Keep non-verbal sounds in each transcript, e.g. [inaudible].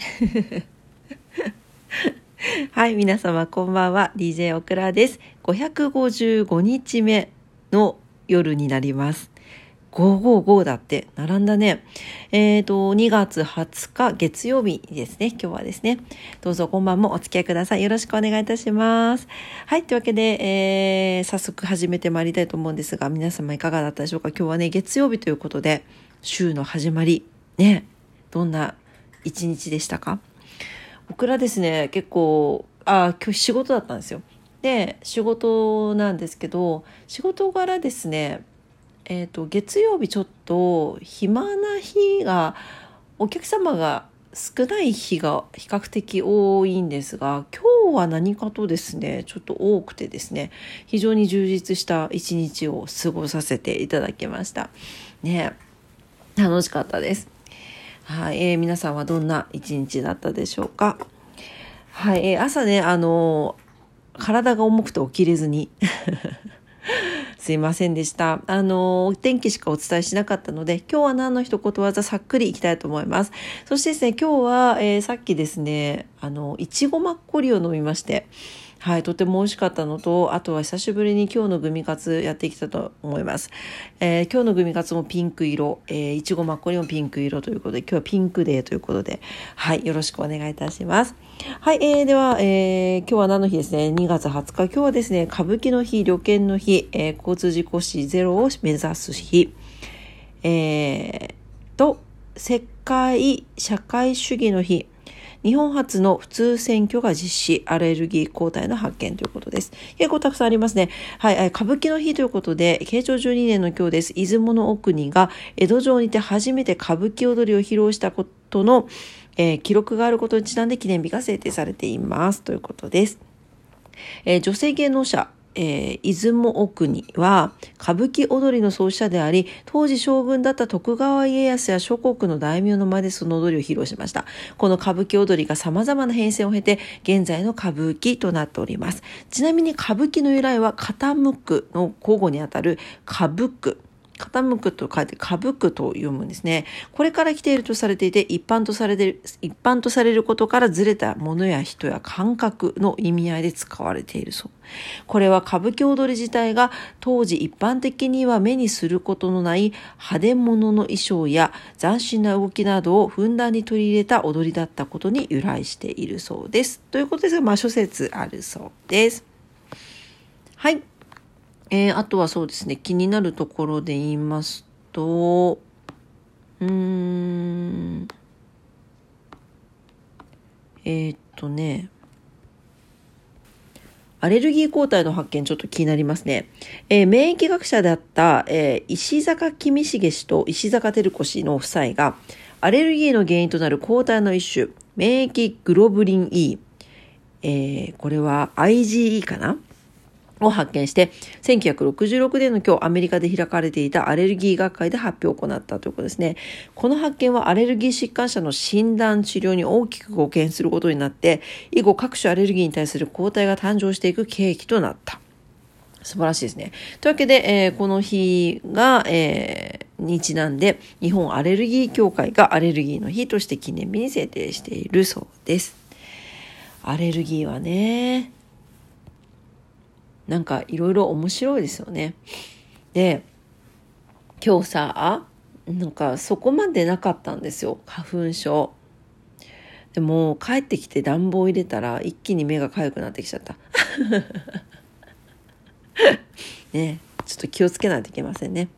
[laughs] はい、皆様こんばんは。DJ オクラです。555日目の夜になります。555だって並んだね。えっ、ー、と、2月20日月曜日ですね。今日はですね。どうぞ今晩もお付き合いください。よろしくお願いいたします。はい。というわけで、えー、早速始めてまいりたいと思うんですが、皆様いかがだったでしょうか？今日はね、月曜日ということで、週の始まり、ね、どんな一日でしたか？僕らですね、結構、あ、今日仕事だったんですよ。で、仕事なんですけど、仕事柄ですね、えーと、月曜日ちょっと暇な日がお客様が少ない日が比較的多いんですが今日は何かとですねちょっと多くてですね非常に充実した一日を過ごさせていただきました。ね楽しかったです。はい、えー、皆さんはどんな一日だったでしょうか？はい、えー、朝ねあの体が重くて起きれずに。[laughs] すいませんでした。あの、お天気しかお伝えしなかったので、今日は何の一言技さっくりいきたいと思います。そしてですね、今日は、えー、さっきですね、あの、いちごマッコリを飲みまして、はい、とても美味しかったのと、あとは久しぶりに今日のグミカツやってきたと思います。えー、今日のグミカツもピンク色、えー、いちごマッコリもピンク色ということで、今日はピンクデーということで、はい、よろしくお願いいたします。はい、えー、では、えー、今日は何の日ですね、2月20日、今日はですね、歌舞伎の日、旅券の日、えー、交通事故死ゼロを目指す日、えー、と、世界社会主義の日、日本初の普通選挙が実施、アレルギー抗体の発見ということです。結構たくさんありますね。はい、歌舞伎の日ということで、慶長12年の今日です。出雲の奥にが江戸城にて初めて歌舞伎踊りを披露したことの、えー、記録があることにちなんで記念日が制定されています。ということです。えー、女性芸能者、えー、出雲奥には歌舞伎踊りの創始者であり当時将軍だった徳川家康や諸国の大名の前でその踊りを披露しました。この歌舞伎踊りが様々な変遷を経て現在の歌舞伎となっております。ちなみに歌舞伎の由来は傾くの交互にあたる歌舞伎傾くと書いて、かぶくと読むんですね。これから来ているとされていて、一般とされてる、一般とされることからずれたものや人や感覚の意味合いで使われているそう。これは歌舞伎踊り自体が当時一般的には目にすることのない派手物の衣装や斬新な動きなどをふんだんに取り入れた踊りだったことに由来しているそうです。ということですが、まあ諸説あるそうです。はい。えー、あとはそうですね、気になるところで言いますと、うーん、えー、っとね、アレルギー抗体の発見ちょっと気になりますね。えー、免疫学者であった、えー、石坂君重氏と石坂照子氏の夫妻が、アレルギーの原因となる抗体の一種、免疫グロブリン E、えー、これは IgE かな？を発見して、1966年の今日アメリカで開かれていたアレルギー学会で発表を行ったということですね。この発見はアレルギー疾患者の診断治療に大きく貢献することになって、以後各種アレルギーに対する抗体が誕生していく契機となった。素晴らしいですね。というわけで、えー、この日が、えー、にちなんで、日本アレルギー協会がアレルギーの日として記念日に制定しているそうです。アレルギーはね、なんかいろいろ面白いですよね。で、今日さ、なんかそこまでなかったんですよ、花粉症。でも帰ってきて暖房入れたら一気に目が痒くなってきちゃった。[laughs] ねちょっと気をつけないといけませんね。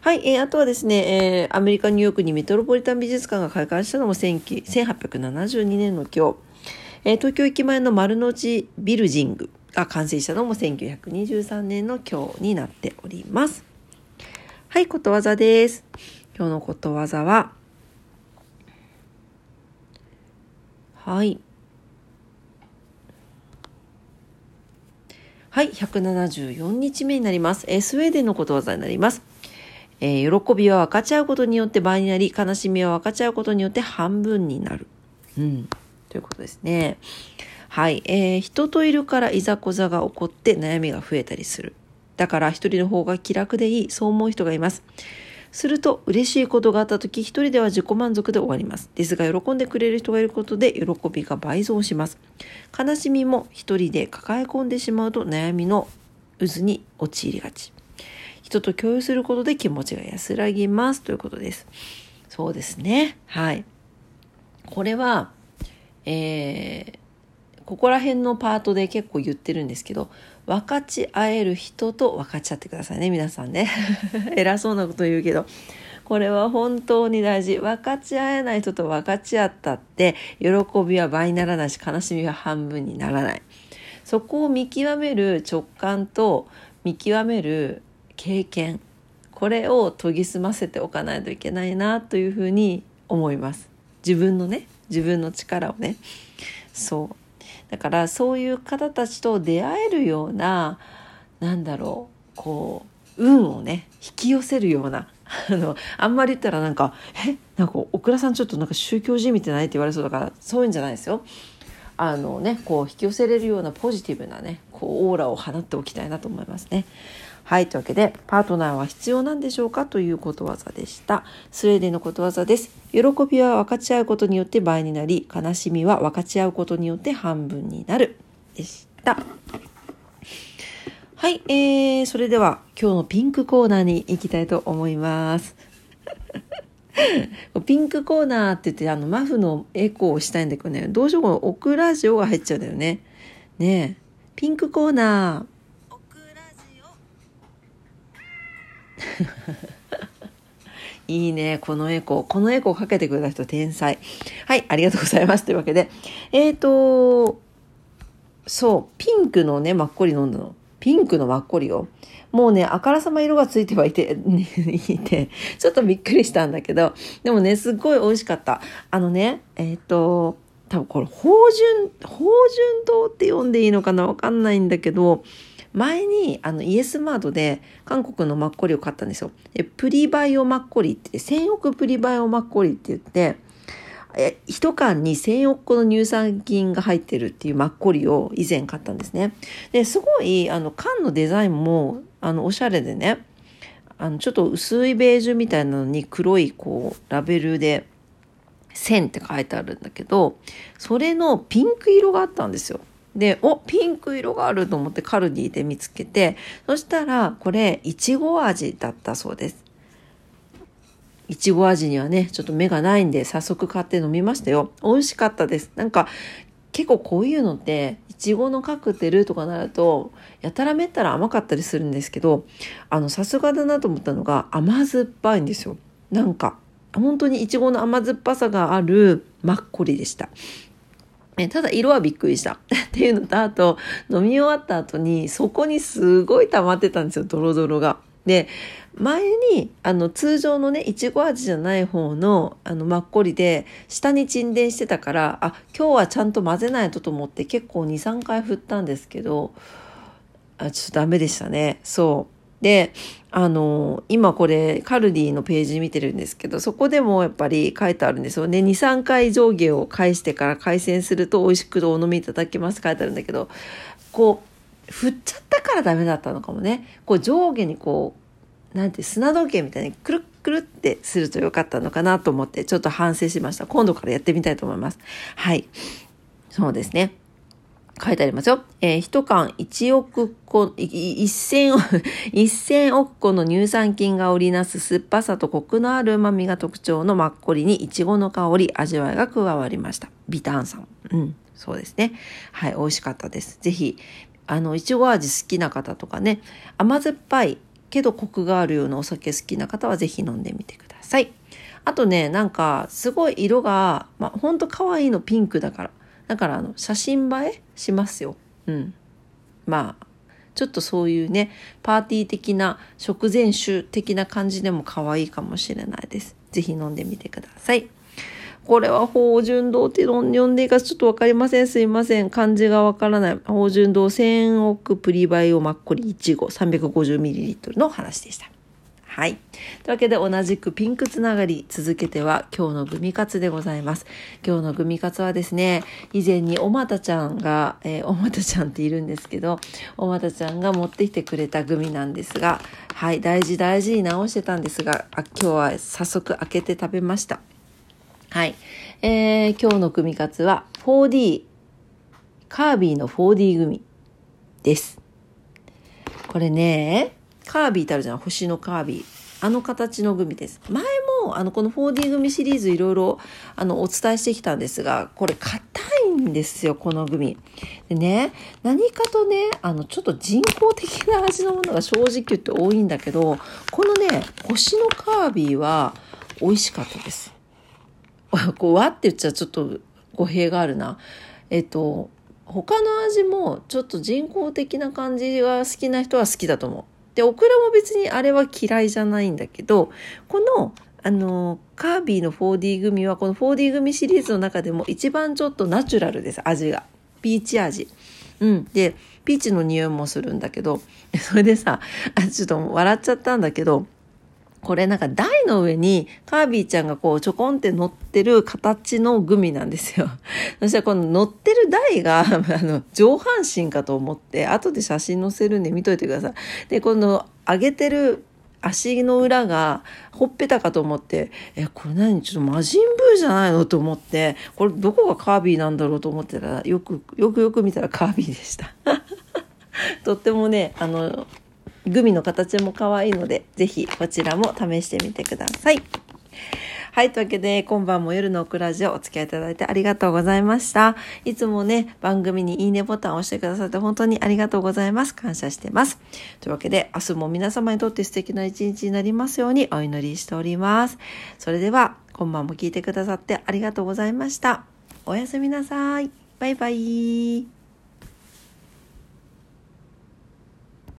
はい、えー、あとはですね、えー、アメリカ・ニューヨークにメトロポリタン美術館が開館したのも1872年の今日、えー、東京駅前の丸の内ビルジングが完成したのも1923年の今日になっております。はい、ことわざです。今日のことわざは、はい。はい、174日目になります。えー、スウェーデンのことわざになります。えー、喜びは分かち合うことによって倍になり、悲しみは分かち合うことによって半分になる。うん。ということですね。はい、えー、人といるからいざこざが起こって悩みが増えたりする。だから一人の方が気楽でいい、そう思う人がいます。すると嬉しいことがあった時一人では自己満足で終わります。ですが喜んでくれる人がいることで喜びが倍増します。悲しみも一人で抱え込んでしまうと悩みの渦に陥りがち。人と共有することで気持ちが安らぎます。ということです。そうですね。はい。これはえーここら辺のパートで結構言ってるんですけど分かち合える人と分かち合ってくださいね皆さんね。[laughs] 偉そうなこと言うけど。これは本当に大事。分かち合えない人と分かち合ったって喜びは倍にならないし悲しみは半分にならない。そこを見極める直感と見極める経験。これを研ぎ澄ませておかないといけないなというふうに思います。自分のね自分の力をね。そう。だからそういう方たちと出会えるようななんだろうこう運をね引き寄せるような [laughs] あのあんまり言ったらなんか「えなんか小倉さんちょっとなんか宗教じみてない?」って言われそうだからそういうんじゃないですよ。あのねこう引き寄せれるようなポジティブなねこうオーラを放っておきたいなと思いますね。はい。というわけで、パートナーは必要なんでしょうかということわざでした。スウェーデンのことわざです。喜びは分かち合うことによって倍になり、悲しみは分かち合うことによって半分になる。でした。はい。えー、それでは今日のピンクコーナーに行きたいと思います。[laughs] ピンクコーナーって言ってあのマフのエコーをしたいんだけどね、どうしようこのオクラジオが入っちゃうんだよね。ねえ。ピンクコーナー。[laughs] いいね、このエコー。このエコーかけてくれた人天才。はい、ありがとうございます。というわけで、えっ、ー、と、そう、ピンクのね、マッコリ飲んだの。ピンクのマッコリを。もうね、あからさま色がついてはいて、ね、[laughs] いて、ちょっとびっくりしたんだけど、でもね、すっごい美味しかった。あのね、えっ、ー、と、多分これ、芳醇、芳醇糖って読んでいいのかな？わかんないんだけど、前にあのイエスマートで韓国のマッコリを買ったんですよ。でプリバイオマッコリって1000億プリバイオマッコリって言って一缶に1000億個の乳酸菌が入ってるっていうマッコリを以前買ったんですね。ですごいあの缶のデザインもあのおしゃれでねあのちょっと薄いベージュみたいなのに黒いこうラベルで線って書いてあるんだけどそれのピンク色があったんですよ。で、お、ピンク色があると思ってカルディで見つけて、そしたらこれ、いちご味だったそうです。いちご味にはね、ちょっと目がないんで、早速買って飲みましたよ。美味しかったです。なんか、結構こういうのって、いちごのカクテルとかなると、やたらめったら甘かったりするんですけど、あの、さすがだなと思ったのが、甘酸っぱいんですよ。なんか、本当にいちごの甘酸っぱさがあるマッコリでした。えただ色はびっくりした。[laughs] っていうのとあと飲み終わった後にそこにすごい溜まってたんですよドロドロが。で前にあの通常のねいちご味じゃない方のあのマッコリで下に沈殿してたからあ今日はちゃんと混ぜないとと思って結構23回振ったんですけどあちょっとダメでしたね。そう。で、あの、今これカルディのページ見てるんですけど、そこでもやっぱり書いてあるんですよね。2、3回上下を返してから回線すると美味しくお飲みいただけます書いてあるんだけど、こう、振っちゃったからダメだったのかもね。こう上下にこう、なんて砂時計みたいにくるくるってするとよかったのかなと思ってちょっと反省しました。今度からやってみたいと思います。はい。そうですね。書いてありますよ。えー、一缶1億個、1000 [laughs] 億、1000個の乳酸菌が織りなす酸っぱさとコクのある旨味が特徴のマッコリにイチゴの香り、味わいが加わりました。ビターンさん。うん、そうですね。はい、美味しかったです。ぜひ、あの、いちご味好きな方とかね、甘酸っぱいけどコクがあるようなお酒好きな方はぜひ飲んでみてください。あとね、なんか、すごい色が、まあ、ほんと可愛いのピンクだから。だからあの写真映えしますよ。うん。まあちょっとそういうねパーティー的な食前酒的な感じでも可愛いかもしれないです。是非飲んでみてください。これは芳醇堂って呼んでいいかちょっとわかりません。すいません。漢字がわからない。芳醇堂1000億プリバイオマッコリイチゴ 350ml の話でした。はい。というわけで同じくピンクつながり続けては今日のグミカツでございます。今日のグミカツはですね、以前におまたちゃんが、えー、おまたちゃんっているんですけど、おまたちゃんが持ってきてくれたグミなんですが、はい、大事大事に直してたんですが、あ今日は早速開けて食べました。はい。えー、今日の組みカツは 4D、カービィの 4D 組です。これね、カービィってあるじゃん。星のカービィ。あの形のグミです。前も、あの、この 4D 組シリーズいろいろ、あの、お伝えしてきたんですが、これ硬いんですよ、このグミ。でね、何かとね、あの、ちょっと人工的な味のものが正直言って多いんだけど、このね、星のカービィは美味しかったです。[laughs] こう、わって言っちゃちょっと語弊があるな。えっと、他の味もちょっと人工的な感じが好きな人は好きだと思う。で、オクラも別にあれは嫌いじゃないんだけど、この、あの、カービィの 4D 組はこの 4D 組シリーズの中でも一番ちょっとナチュラルです、味が。ピーチ味。うん。で、ピーチの匂いもするんだけど、[laughs] それでさ、あちょっと笑っちゃったんだけど、これなんか台の上にカービィちゃんがこうちょこんって乗ってる形のグミなんですよ。[laughs] そしたらこの乗ってる台が [laughs] あの上半身かと思って後で写真載せるんで見といてください。で、この上げてる足の裏がほっぺたかと思って、え、これ何？ちょっと魔人ブーじゃないの？と思って、これどこがカービィなんだろうと思ってたら、よく、よくよく見たらカービィでした。[laughs] とってもね、あの、グミの形も可愛いので、ぜひこちらも試してみてください。はい。というわけで、今晩も夜のオクラジオお付き合いいただいてありがとうございました。いつもね、番組にいいねボタンを押してくださって本当にありがとうございます。感謝してます。というわけで、明日も皆様にとって素敵な一日になりますようにお祈りしております。それでは、今晩も聞いてくださってありがとうございました。おやすみなさい。バイバイ。